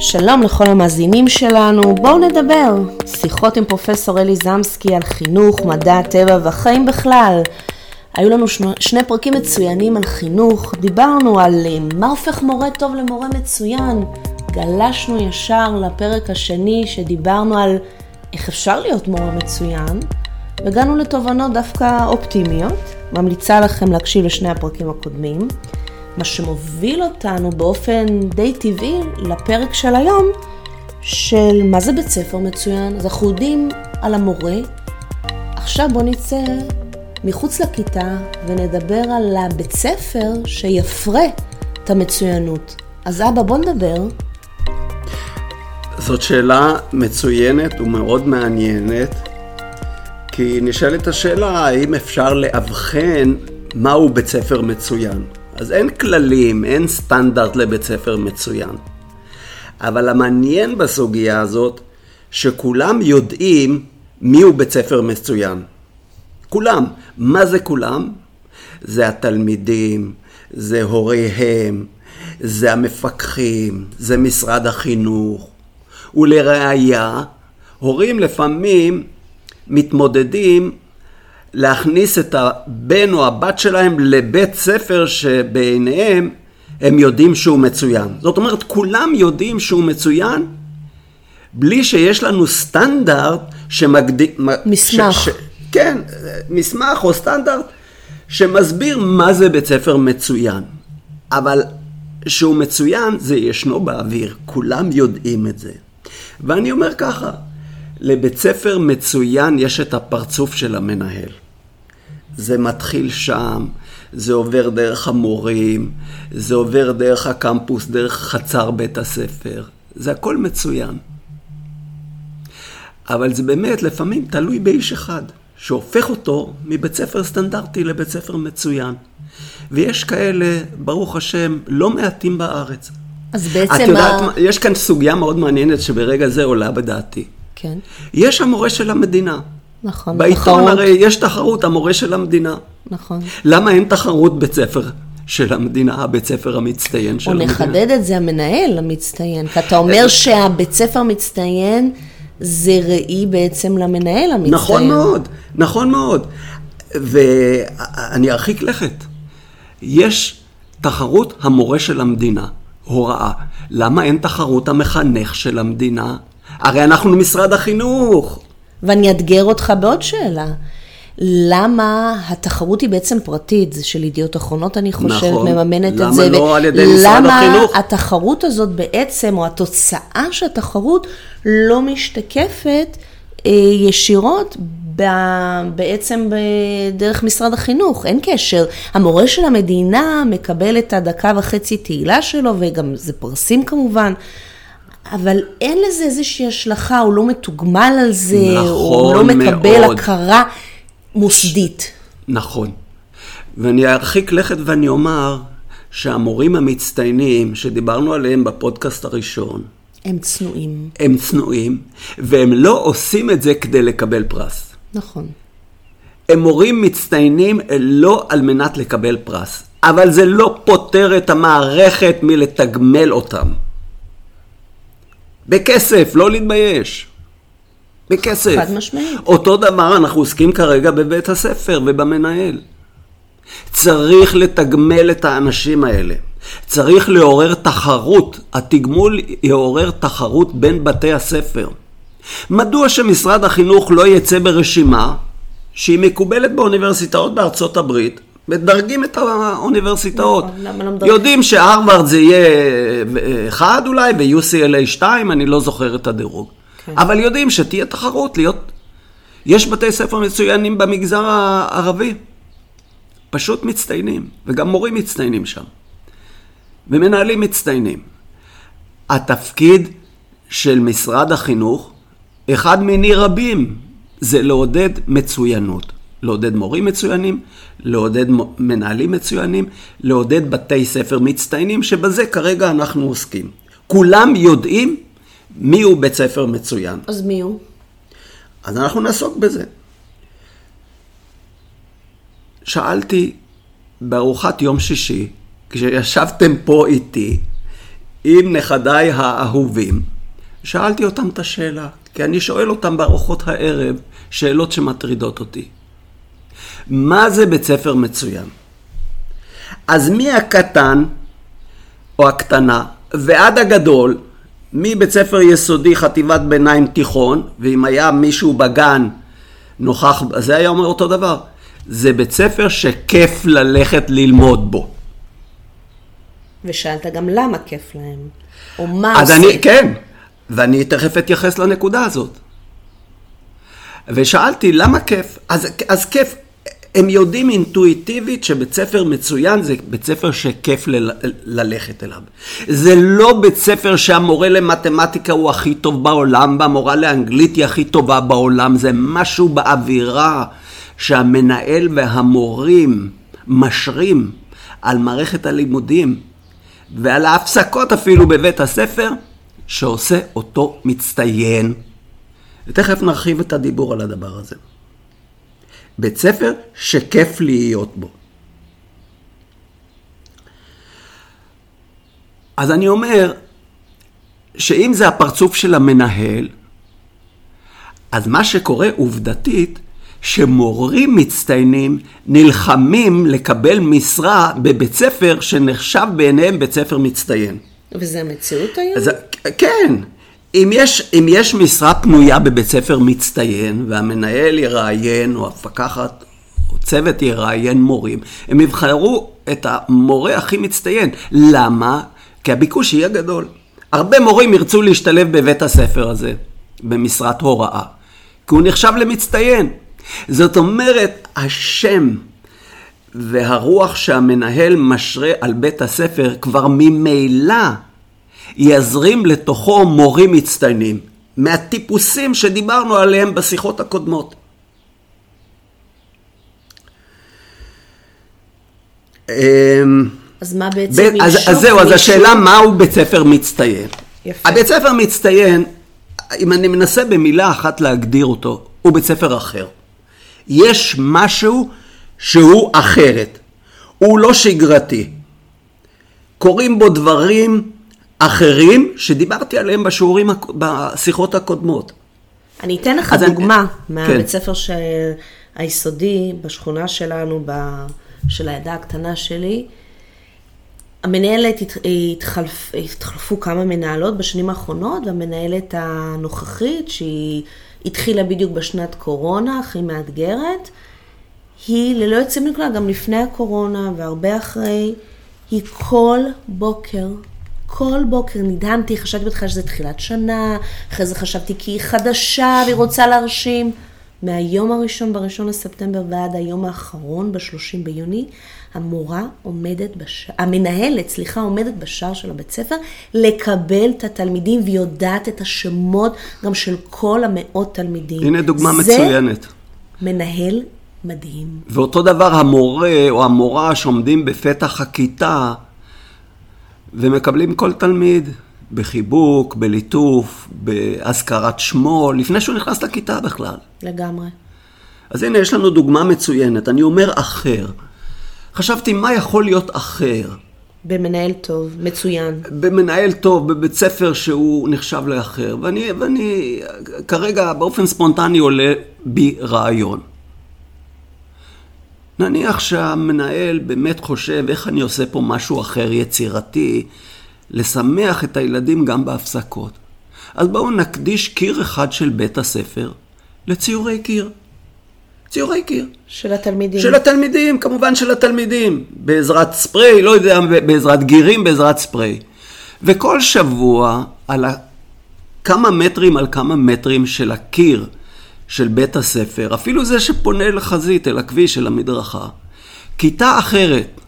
שלום לכל המאזינים שלנו, בואו נדבר. שיחות עם פרופסור אלי זמסקי על חינוך, מדע, טבע והחיים בכלל. היו לנו שני, שני פרקים מצוינים על חינוך, דיברנו על אה, מה הופך מורה טוב למורה מצוין. גלשנו ישר לפרק השני שדיברנו על איך אפשר להיות מורה מצוין, והגענו לתובנות דווקא אופטימיות. ממליצה לכם להקשיב לשני הפרקים הקודמים. מה שמוביל אותנו באופן די טבעי לפרק של היום, של מה זה בית ספר מצוין. אז אנחנו יודעים על המורה. עכשיו בואו נצא מחוץ לכיתה ונדבר על הבית ספר שיפרה את המצוינות. אז אבא, בוא נדבר. זאת שאלה מצוינת ומאוד מעניינת, כי נשאלת השאלה האם אפשר לאבחן מהו בית ספר מצוין. אז אין כללים, אין סטנדרט לבית ספר מצוין. אבל המעניין בסוגיה הזאת, שכולם יודעים מיהו בית ספר מצוין. כולם. מה זה כולם? זה התלמידים, זה הוריהם, זה המפקחים, זה משרד החינוך. ולראיה, הורים לפעמים מתמודדים להכניס את הבן או הבת שלהם לבית ספר שבעיניהם הם יודעים שהוא מצוין. זאת אומרת, כולם יודעים שהוא מצוין בלי שיש לנו סטנדרט שמגדיר... מסמך. ש, ש, כן, מסמך או סטנדרט שמסביר מה זה בית ספר מצוין. אבל שהוא מצוין זה ישנו באוויר, כולם יודעים את זה. ואני אומר ככה, לבית ספר מצוין יש את הפרצוף של המנהל. זה מתחיל שם, זה עובר דרך המורים, זה עובר דרך הקמפוס, דרך חצר בית הספר. זה הכל מצוין. אבל זה באמת לפעמים תלוי באיש אחד, שהופך אותו מבית ספר סטנדרטי לבית ספר מצוין. ויש כאלה, ברוך השם, לא מעטים בארץ. אז בעצם... את יודעת, מה... יש כאן סוגיה מאוד מעניינת שברגע זה עולה בדעתי. כן. יש המורה של המדינה. נכון. בעיתון תחרות. הרי יש תחרות, המורה של המדינה. נכון. למה אין תחרות בית ספר של המדינה, הבית ספר המצטיין של המדינה? או נחדד את זה, המנהל המצטיין. כי אתה אומר שהבית ספר המצטיין זה ראי בעצם למנהל המצטיין. נכון מאוד, נכון מאוד. ואני ארחיק לכת. יש תחרות המורה של המדינה, הוראה. למה אין תחרות המחנך של המדינה? הרי אנחנו משרד החינוך. ואני אאתגר אותך בעוד שאלה. למה התחרות היא בעצם פרטית, זה של ידיעות אחרונות אני חושבת, נכון. מממנת את זה. למה לא על ידי משרד החינוך? למה התחרות הזאת בעצם, או התוצאה של התחרות, לא משתקפת אה, ישירות ב, בעצם דרך משרד החינוך, אין קשר. המורה של המדינה מקבל את הדקה וחצי תהילה שלו, וגם זה פרסים כמובן. אבל אין לזה איזושהי השלכה, הוא לא מתוגמל על זה, נכון הוא לא מקבל מאוד. הכרה מוסדית. נכון. ואני ארחיק לכת ואני אומר שהמורים המצטיינים שדיברנו עליהם בפודקאסט הראשון, הם צנועים. הם צנועים, והם לא עושים את זה כדי לקבל פרס. נכון. הם מורים מצטיינים לא על מנת לקבל פרס, אבל זה לא פותר את המערכת מלתגמל אותם. בכסף, לא להתבייש. בכסף. חד משמעית. אותו דבר אנחנו עוסקים כרגע בבית הספר ובמנהל. צריך לתגמל את האנשים האלה. צריך לעורר תחרות. התגמול יעורר תחרות בין בתי הספר. מדוע שמשרד החינוך לא יצא ברשימה שהיא מקובלת באוניברסיטאות בארצות הברית, מדרגים את האוניברסיטאות. נכון, לא יודעים שהרווארד זה יהיה אחד אולי, ו-UCLA 2, אני לא זוכר את הדירוג. כן. אבל יודעים שתהיה תחרות, להיות... יש בתי ספר מצוינים במגזר הערבי. פשוט מצטיינים, וגם מורים מצטיינים שם. ומנהלים מצטיינים. התפקיד של משרד החינוך, אחד מיני רבים, זה לעודד מצוינות. לעודד מורים מצוינים, לעודד מנהלים מצוינים, לעודד בתי ספר מצטיינים, שבזה כרגע אנחנו עוסקים. כולם יודעים מי הוא בית ספר מצוין. אז מי הוא? אז אנחנו נעסוק בזה. שאלתי בארוחת יום שישי, כשישבתם פה איתי, עם נכדיי האהובים, שאלתי אותם את השאלה, כי אני שואל אותם בארוחות הערב שאלות שמטרידות אותי. מה זה בית ספר מצוין? אז מי הקטן או הקטנה ועד הגדול, מבית ספר יסודי, חטיבת ביניים, תיכון, ואם היה מישהו בגן נוכח, זה היה אומר אותו דבר. זה בית ספר שכיף ללכת ללמוד בו. ושאלת גם למה כיף להם, או מה אז עושה. אני, כן, ואני תכף אתייחס לנקודה הזאת. ושאלתי, למה כיף? אז, אז כיף, הם יודעים אינטואיטיבית שבית ספר מצוין זה בית ספר שכיף ל- ללכת אליו. זה לא בית ספר שהמורה למתמטיקה הוא הכי טוב בעולם, והמורה לאנגלית היא הכי טובה בעולם, זה משהו באווירה שהמנהל והמורים משרים על מערכת הלימודים ועל ההפסקות אפילו בבית הספר, שעושה אותו מצטיין. ותכף נרחיב את הדיבור על הדבר הזה. בית ספר שכיף להיות בו. אז אני אומר שאם זה הפרצוף של המנהל, אז מה שקורה עובדתית, שמורים מצטיינים נלחמים לקבל משרה בבית ספר שנחשב בעיניהם בית ספר מצטיין. וזה המציאות היום? אז, כן, אם יש, אם יש משרה פנויה בבית ספר מצטיין, והמנהל יראיין, או המפקחת, או צוות יראיין מורים, הם יבחרו את המורה הכי מצטיין. למה? כי הביקוש יהיה גדול. הרבה מורים ירצו להשתלב בבית הספר הזה, במשרת הוראה, כי הוא נחשב למצטיין. זאת אומרת, השם והרוח שהמנהל משרה על בית הספר כבר ממילא יזרים לתוכו מורים מצטיינים, מהטיפוסים שדיברנו עליהם בשיחות הקודמות. אמ, אז מה בעצם ב- אז, אז זהו, אז השאלה מהו בית ספר מצטיין. יפה. הבית ספר מצטיין, אם אני מנסה במילה אחת להגדיר אותו, הוא בית ספר אחר. יש משהו שהוא אחרת. הוא לא שגרתי. קורים בו דברים אחרים שדיברתי עליהם בשיעורים, בשיחות הקודמות. אני אתן לך אז אני- דוגמה כן. מהבית ספר של היסודי בשכונה שלנו, ב... של העדה הקטנה שלי. המנהלת, הת- התחלפ... התחלפו כמה מנהלות בשנים האחרונות, והמנהלת הנוכחית, שהיא התחילה בדיוק בשנת קורונה, הכי מאתגרת, היא ללא יוצא מן הכלל, גם לפני הקורונה והרבה אחרי, היא כל בוקר, כל בוקר נדהמתי, חשבתי בהתחלה שזה תחילת שנה, אחרי זה חשבתי כי היא חדשה והיא רוצה להרשים. מהיום הראשון, בראשון לספטמבר ועד היום האחרון, ב-30 ביוני, המורה עומדת בשער, המנהלת, סליחה, עומדת בשער של הבית ספר לקבל את התלמידים והיא יודעת את השמות גם של כל המאות תלמידים. הנה דוגמה זה מצוינת. מנהל מדהים. ואותו דבר המורה או המורה שעומדים בפתח הכיתה ומקבלים כל תלמיד בחיבוק, בליטוף, בהזכרת שמו, לפני שהוא נכנס לכיתה בכלל. לגמרי. אז הנה, יש לנו דוגמה מצוינת. אני אומר אחר. חשבתי, מה יכול להיות אחר? במנהל טוב, מצוין. במנהל טוב, בבית ספר שהוא נחשב לאחר. ואני, ואני כרגע באופן ספונטני עולה בי רעיון. נניח שהמנהל באמת חושב איך אני עושה פה משהו אחר יצירתי, לשמח את הילדים גם בהפסקות. אז בואו נקדיש קיר אחד של בית הספר לציורי קיר. ציורי קיר. של התלמידים. של התלמידים, כמובן של התלמידים, בעזרת ספרי, לא יודע, בעזרת גירים, בעזרת ספרי. וכל שבוע, על ה... כמה מטרים על כמה מטרים של הקיר של בית הספר, אפילו זה שפונה לחזית, אל הכביש, אל המדרכה, כיתה אחרת,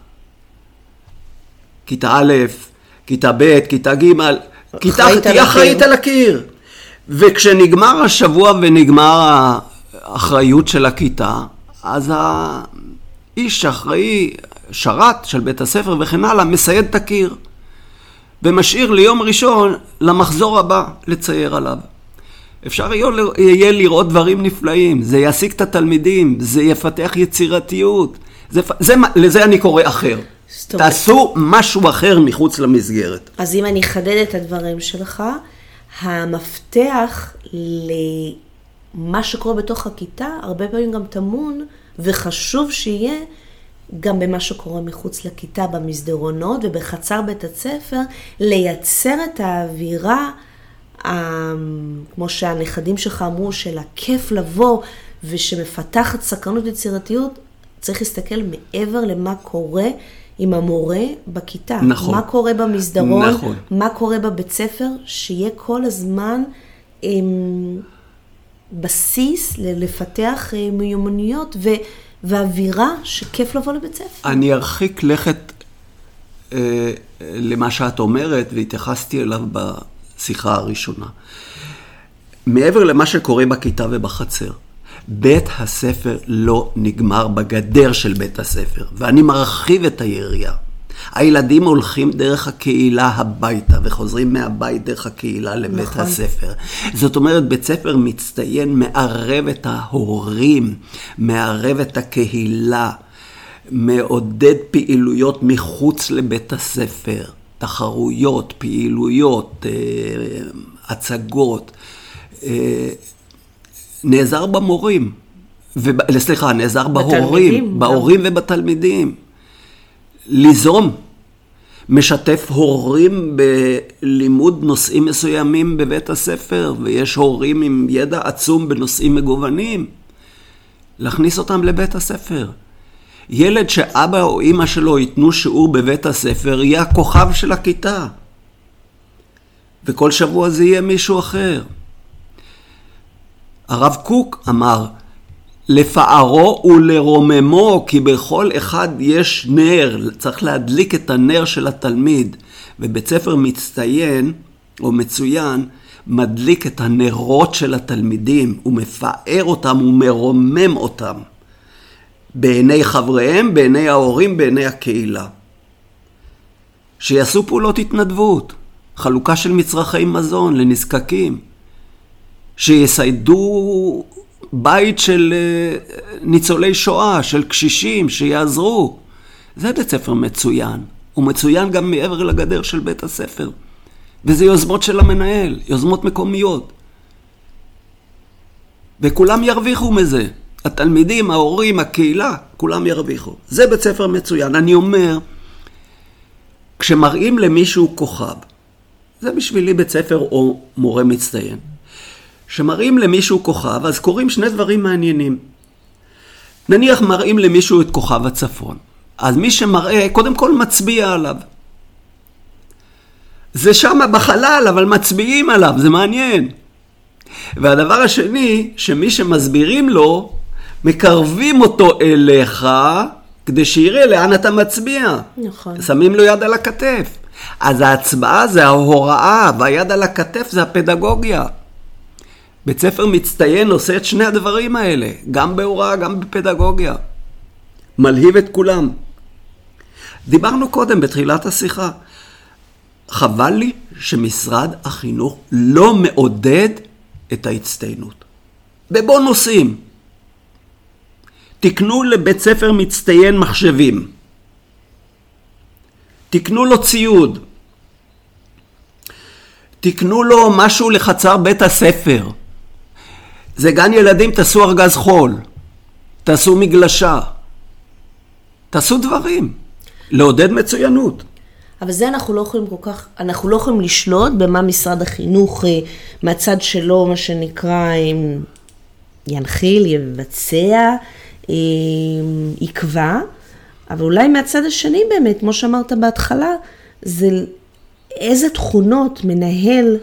כיתה א', כיתה ב', כיתה ג', כיתה תהיה אחראית. על הקיר. וכשנגמר השבוע ונגמר האחריות של הכיתה, אז האיש שאחראי, שרת של בית הספר וכן הלאה, מסייד את הקיר. ומשאיר ליום ראשון למחזור הבא לצייר עליו. אפשר יהיה- לראות דברים נפלאים, זה יעסיק את התלמידים, זה יפתח יצירתיות, זה, זה, לזה אני קורא אחר. תעשו משהו אחר מחוץ למסגרת. אז אם אני אחדד את הדברים שלך, המפתח למה שקורה בתוך הכיתה, הרבה פעמים גם טמון, וחשוב שיהיה גם במה שקורה מחוץ לכיתה, במסדרונות ובחצר בית הספר, לייצר את האווירה, כמו שהנכדים שלך אמרו, של הכיף לבוא ושמפתחת סקרנות ויצירתיות, צריך להסתכל מעבר למה קורה עם המורה בכיתה. נכון. מה קורה במסדרון, נכון. מה קורה בבית ספר, שיהיה כל הזמן עם בסיס לפתח אה, מיומנויות ו, ואווירה שכיף לבוא לבית ספר. אני ארחיק לכת אה, למה שאת אומרת, והתייחסתי אליו בשיחה הראשונה. מעבר למה שקורה בכיתה ובחצר, בית הספר לא נגמר בגדר של בית הספר, ואני מרחיב את היריעה. הילדים הולכים דרך הקהילה הביתה, וחוזרים מהבית דרך הקהילה לבית נכון. הספר. זאת אומרת, בית ספר מצטיין מערב את ההורים, מערב את הקהילה, מעודד פעילויות מחוץ לבית הספר, תחרויות, פעילויות, אה, הצגות. אה, נעזר במורים. סליחה, נעזר בהורים, בהורים ובתלמידים. ליזום. משתף הורים בלימוד נושאים מסוימים בבית הספר, ויש הורים עם ידע עצום בנושאים מגוונים. להכניס אותם לבית הספר. ילד שאבא או אימא שלו ייתנו שיעור בבית הספר, יהיה הכוכב של הכיתה. וכל שבוע זה יהיה מישהו אחר. הרב קוק אמר, לפערו ולרוממו, כי בכל אחד יש נר, צריך להדליק את הנר של התלמיד. ובית ספר מצטיין, או מצוין, מדליק את הנרות של התלמידים, הוא מפאר אותם, הוא מרומם אותם. בעיני חבריהם, בעיני ההורים, בעיני הקהילה. שיעשו פעולות התנדבות, חלוקה של מצרכי מזון לנזקקים. שיסיידו בית של אה, ניצולי שואה, של קשישים, שיעזרו. זה בית ספר מצוין. הוא מצוין גם מעבר לגדר של בית הספר. וזה יוזמות של המנהל, יוזמות מקומיות. וכולם ירוויחו מזה. התלמידים, ההורים, הקהילה, כולם ירוויחו. זה בית ספר מצוין. אני אומר, כשמראים למישהו כוכב, זה בשבילי בית ספר או מורה מצטיין. שמראים למישהו כוכב, אז קורים שני דברים מעניינים. נניח מראים למישהו את כוכב הצפון. אז מי שמראה, קודם כל מצביע עליו. זה שמה בחלל, אבל מצביעים עליו, זה מעניין. והדבר השני, שמי שמסבירים לו, מקרבים אותו אליך, כדי שיראה לאן אתה מצביע. נכון. שמים לו יד על הכתף. אז ההצבעה זה ההוראה, והיד על הכתף זה הפדגוגיה. בית ספר מצטיין עושה את שני הדברים האלה, גם בהוראה, גם בפדגוגיה. מלהיב את כולם. דיברנו קודם, בתחילת השיחה. חבל לי שמשרד החינוך לא מעודד את ההצטיינות. בבונוסים. תקנו לבית ספר מצטיין מחשבים. תקנו לו ציוד. תקנו לו משהו לחצר בית הספר. זה גן ילדים, תעשו ארגז חול, תעשו מגלשה, תעשו דברים, לעודד מצוינות. אבל זה אנחנו לא יכולים כל כך, אנחנו לא יכולים לשלוט במה משרד החינוך אה, מהצד שלו, מה שנקרא, ינחיל, יבצע, אה, יקבע, אבל אולי מהצד השני באמת, כמו שאמרת בהתחלה, זה איזה תכונות מנהל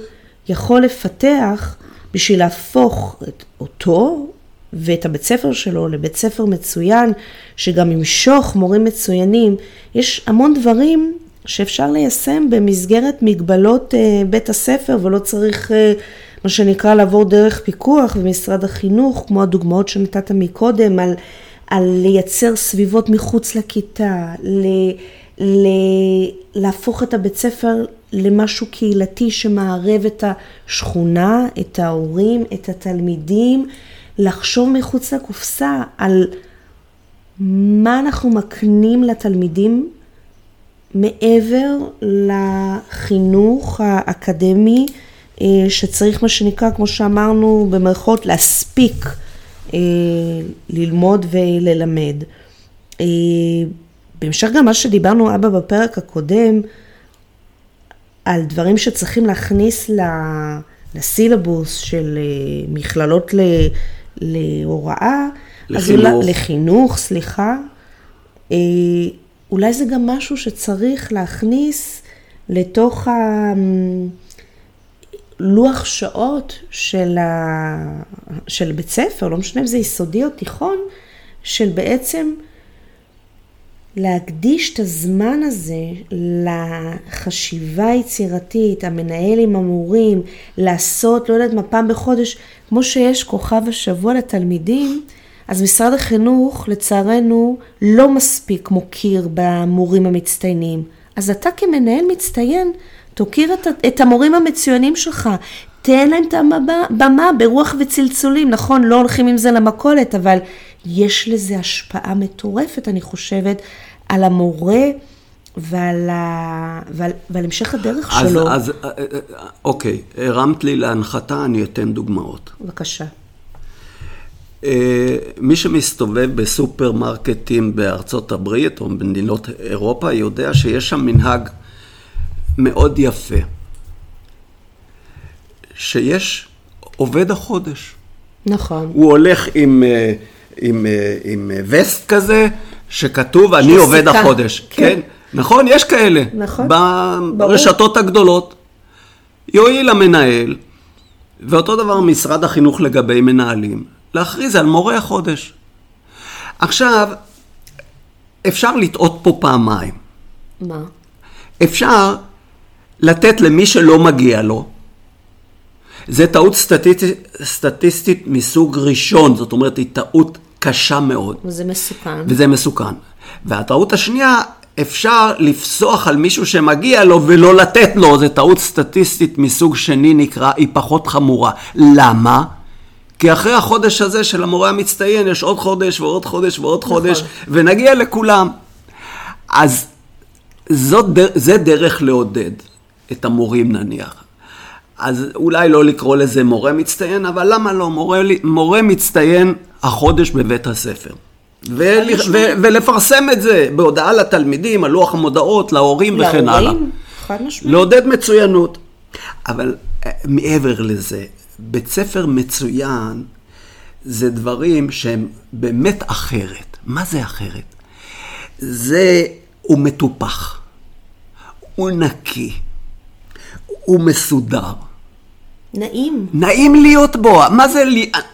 יכול לפתח בשביל להפוך את אותו ואת הבית ספר שלו לבית ספר מצוין, שגם ימשוך מורים מצוינים. יש המון דברים שאפשר ליישם במסגרת מגבלות uh, בית הספר ולא צריך, uh, מה שנקרא, לעבור דרך פיקוח במשרד החינוך, כמו הדוגמאות שנתת מקודם, על, על לייצר סביבות מחוץ לכיתה, ל, ל, להפוך את הבית ספר למשהו קהילתי שמערב את השכונה, את ההורים, את התלמידים, לחשוב מחוץ לקופסה על מה אנחנו מקנים לתלמידים מעבר לחינוך האקדמי שצריך מה שנקרא, כמו שאמרנו, במרכאות להספיק אה, ללמוד וללמד. אה, בהמשך גם מה שדיברנו אבא בפרק הקודם, על דברים שצריכים להכניס לסילבוס של מכללות להוראה, לחינוך. אז לחינוך, סליחה. אולי זה גם משהו שצריך להכניס לתוך הלוח שעות של, ה... של בית ספר, לא משנה אם זה יסודי או תיכון, של בעצם להקדיש את הזמן הזה לחשיבה היצירתית, המנהל עם המורים, לעשות, לא יודעת מה, פעם בחודש, כמו שיש כוכב השבוע לתלמידים, אז משרד החינוך, לצערנו, לא מספיק מוקיר במורים המצטיינים. אז אתה כמנהל מצטיין, תוקיר את, את המורים המצוינים שלך, תן להם את הבמה ברוח וצלצולים. נכון, לא הולכים עם זה למכולת, אבל יש לזה השפעה מטורפת, אני חושבת, על המורה ועל, ה... ועל... ועל המשך הדרך אז, שלו. אז אה, אה, אוקיי, הרמת לי להנחתה, אני אתן דוגמאות. בבקשה. אה, מי שמסתובב בסופרמרקטים בארצות הברית או במדינות אירופה יודע שיש שם מנהג מאוד יפה, שיש עובד החודש. נכון. הוא הולך עם, אה, עם, אה, עם וסט כזה, שכתוב אני שסיכה. עובד החודש. כן. כן. נכון, יש כאלה. נכון. ברשתות ברור. הגדולות. יועיל המנהל, ואותו דבר משרד החינוך לגבי מנהלים. להכריז על מורה החודש. עכשיו, אפשר לטעות פה פעמיים. מה? אפשר לתת למי שלא מגיע לו. זה טעות סטטיסטית, סטטיסטית מסוג ראשון, זאת אומרת, היא טעות קשה מאוד. וזה מסוכן. וזה מסוכן. והטעות השנייה, אפשר לפסוח על מישהו שמגיע לו ולא לתת לו, זו טעות סטטיסטית מסוג שני נקרא, היא פחות חמורה. למה? כי אחרי החודש הזה של המורה המצטיין, יש עוד חודש ועוד חודש ועוד נכון. חודש, ונגיע לכולם. אז זאת, זה דרך לעודד את המורים נניח. אז אולי לא לקרוא לזה מורה מצטיין, אבל למה לא? מורה, מורה מצטיין החודש בבית הספר. ול, ו, ולפרסם את זה בהודעה לתלמידים, על לוח המודעות, להורים להורים וכן הלאה. חד משמעית. לעודד מצוינות. אבל אה, מעבר לזה, בית ספר מצוין זה דברים שהם באמת אחרת. מה זה אחרת? זה, הוא מטופח, הוא נקי, הוא מסודר. נעים. נעים להיות בו. מה זה,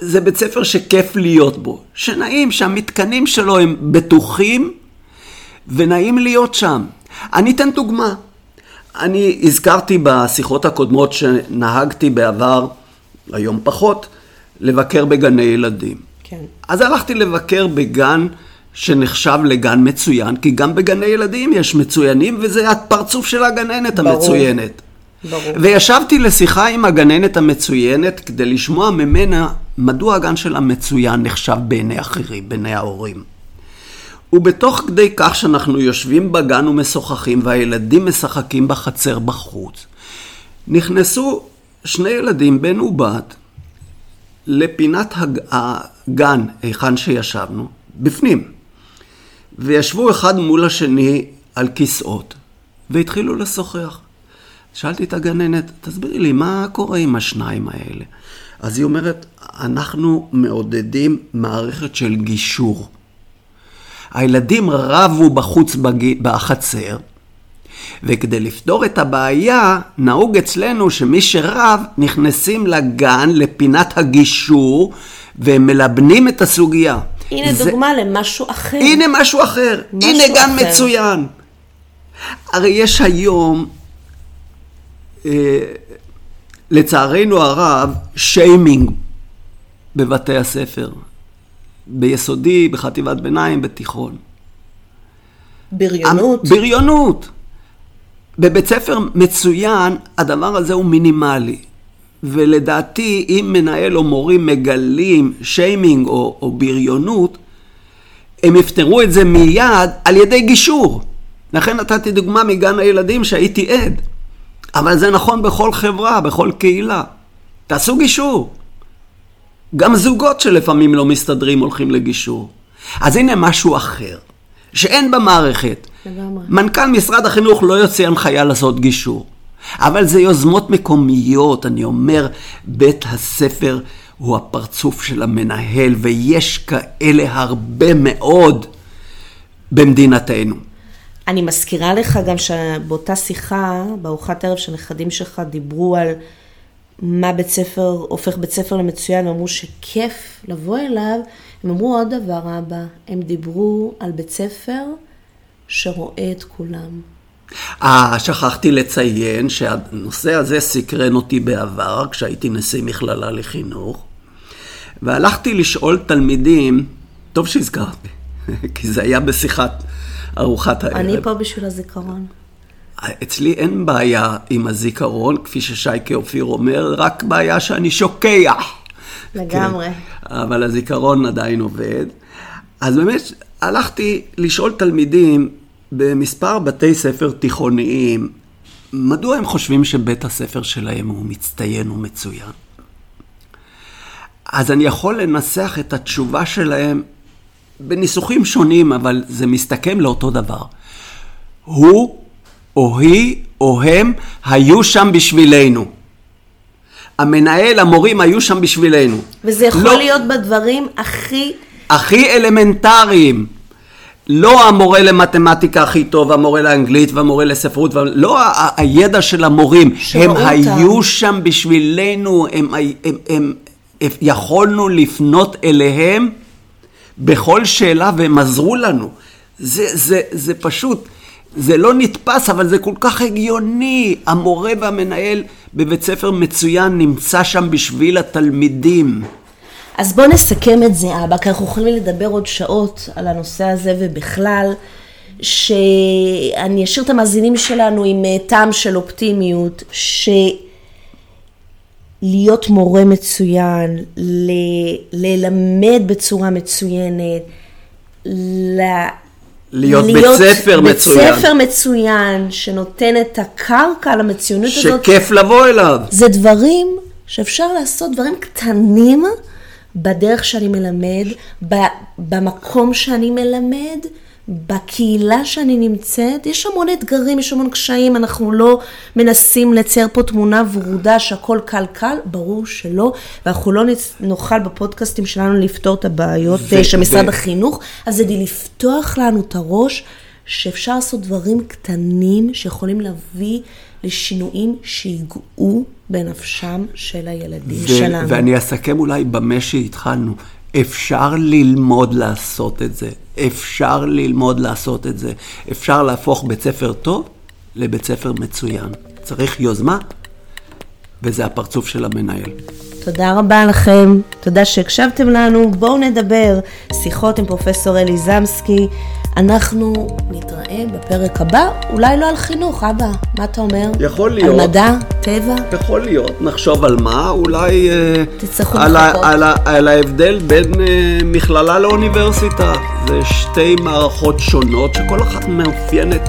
זה בית ספר שכיף להיות בו. שנעים, שהמתקנים שלו הם בטוחים ונעים להיות שם. אני אתן דוגמה. אני הזכרתי בשיחות הקודמות שנהגתי בעבר היום פחות, לבקר בגני ילדים. כן. אז הלכתי לבקר בגן שנחשב לגן מצוין, כי גם בגני ילדים יש מצוינים, וזה הפרצוף של הגננת ברור. המצוינת. ברור. וישבתי לשיחה עם הגננת המצוינת כדי לשמוע ממנה מדוע הגן שלה מצוין נחשב בעיני אחרים, בעיני ההורים. ובתוך כדי כך שאנחנו יושבים בגן ומשוחחים והילדים משחקים בחצר בחוץ, נכנסו שני ילדים, בן ובת, לפינת הג... הגן, היכן שישבנו, בפנים. וישבו אחד מול השני על כיסאות, והתחילו לשוחח. שאלתי את הגננת, תסבירי לי, מה קורה עם השניים האלה? אז היא אומרת, אנחנו מעודדים מערכת של גישור. הילדים רבו בחוץ בג... בחצר, וכדי לפתור את הבעיה, נהוג אצלנו שמי שרב נכנסים לגן, לפינת הגישור, והם מלבנים את הסוגיה. הנה זה... דוגמה למשהו אחר. הנה משהו אחר. משהו הנה גן אחר. מצוין. הרי יש היום, לצערנו הרב, שיימינג בבתי הספר. ביסודי, בחטיבת ביניים, בתיכון. בריונות. בריונות. בבית ספר מצוין, הדבר הזה הוא מינימלי. ולדעתי, אם מנהל או מורים מגלים שיימינג או, או בריונות, הם יפתרו את זה מיד על ידי גישור. לכן נתתי דוגמה מגן הילדים שהייתי עד. אבל זה נכון בכל חברה, בכל קהילה. תעשו גישור. גם זוגות שלפעמים לא מסתדרים הולכים לגישור. אז הנה משהו אחר, שאין במערכת. לגמרי. מנכ"ל משרד החינוך לא יוצא הנחיה לעשות גישור. אבל זה יוזמות מקומיות, אני אומר, בית הספר הוא הפרצוף של המנהל, ויש כאלה הרבה מאוד במדינתנו. אני מזכירה לך גם שבאותה שיחה, בארוחת ערב שהנכדים שלך דיברו על מה בית ספר, הופך בית ספר למצוין, אמרו שכיף לבוא אליו, הם אמרו עוד דבר, אבא, הם דיברו על בית ספר שרואה את כולם. אה, שכחתי לציין שהנושא הזה סקרן אותי בעבר, כשהייתי נשיא מכללה לחינוך, והלכתי לשאול תלמידים, טוב שהזכרתי, כי זה היה בשיחת ארוחת הערב. אני פה בשביל הזיכרון. אצלי אין בעיה עם הזיכרון, כפי ששייקה אופיר אומר, רק בעיה שאני שוקח. לגמרי. כן, אבל הזיכרון עדיין עובד. אז באמת, הלכתי לשאול תלמידים במספר בתי ספר תיכוניים, מדוע הם חושבים שבית הספר שלהם הוא מצטיין ומצוין? אז אני יכול לנסח את התשובה שלהם בניסוחים שונים, אבל זה מסתכם לאותו דבר. הוא או היא או הם היו שם בשבילנו. המנהל, המורים היו שם בשבילנו. וזה יכול לא, להיות בדברים הכי... הכי אלמנטריים. לא המורה למתמטיקה הכי טוב, המורה לאנגלית והמורה לספרות, לא הידע של המורים, הם אותם. היו שם בשבילנו, הם, הם, הם, הם, הם, יכולנו לפנות אליהם בכל שאלה והם עזרו לנו. זה, זה, זה פשוט, זה לא נתפס, אבל זה כל כך הגיוני. המורה והמנהל בבית ספר מצוין נמצא שם בשביל התלמידים. אז בוא נסכם את זה, אבא, כי אנחנו יכולים לדבר עוד שעות על הנושא הזה ובכלל, שאני אשאיר את המאזינים שלנו עם אה, טעם של אופטימיות, שלהיות מורה מצוין, ל- ללמד בצורה מצוינת, ל- להיות בית ספר בית מצוין. ספר מצוין, שנותן את הקרקע למצוינות הזאת. שכיף לבוא אליו. זה דברים שאפשר לעשות, דברים קטנים בדרך שאני מלמד, ב- במקום שאני מלמד, בקהילה שאני נמצאת. יש המון אתגרים, יש המון קשיים, אנחנו לא מנסים לצייר פה תמונה ורודה שהכל קל קל, ברור שלא, ואנחנו לא נוכל בפודקאסטים שלנו לפתור את הבעיות ו- אה, של משרד ו- החינוך, אז זה לפתוח לנו את הראש. שאפשר לעשות דברים קטנים שיכולים להביא לשינויים שיגעו בנפשם של הילדים ו- שלנו. ואני אסכם אולי במה שהתחלנו. אפשר ללמוד לעשות את זה. אפשר ללמוד לעשות את זה. אפשר להפוך בית ספר טוב לבית ספר מצוין. צריך יוזמה, וזה הפרצוף של המנהל. תודה רבה לכם, תודה שהקשבתם לנו, בואו נדבר. שיחות עם פרופסור אלי זמסקי. אנחנו נתראה בפרק הבא, אולי לא על חינוך, אבא, מה אתה אומר? יכול להיות. על מדע, טבע? יכול להיות, נחשוב על מה, אולי אה, תצטרכו על, לחכות. על, ה- על ההבדל בין אה, מכללה לאוניברסיטה. זה שתי מערכות שונות שכל אחת מאופיינת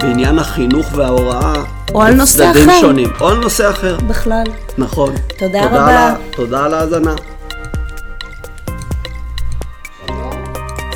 בעניין החינוך וההוראה. או על נושא אחר. שונים, או על נושא אחר, בכלל. נכון. תודה על רבה. ה- תודה על ההאזנה.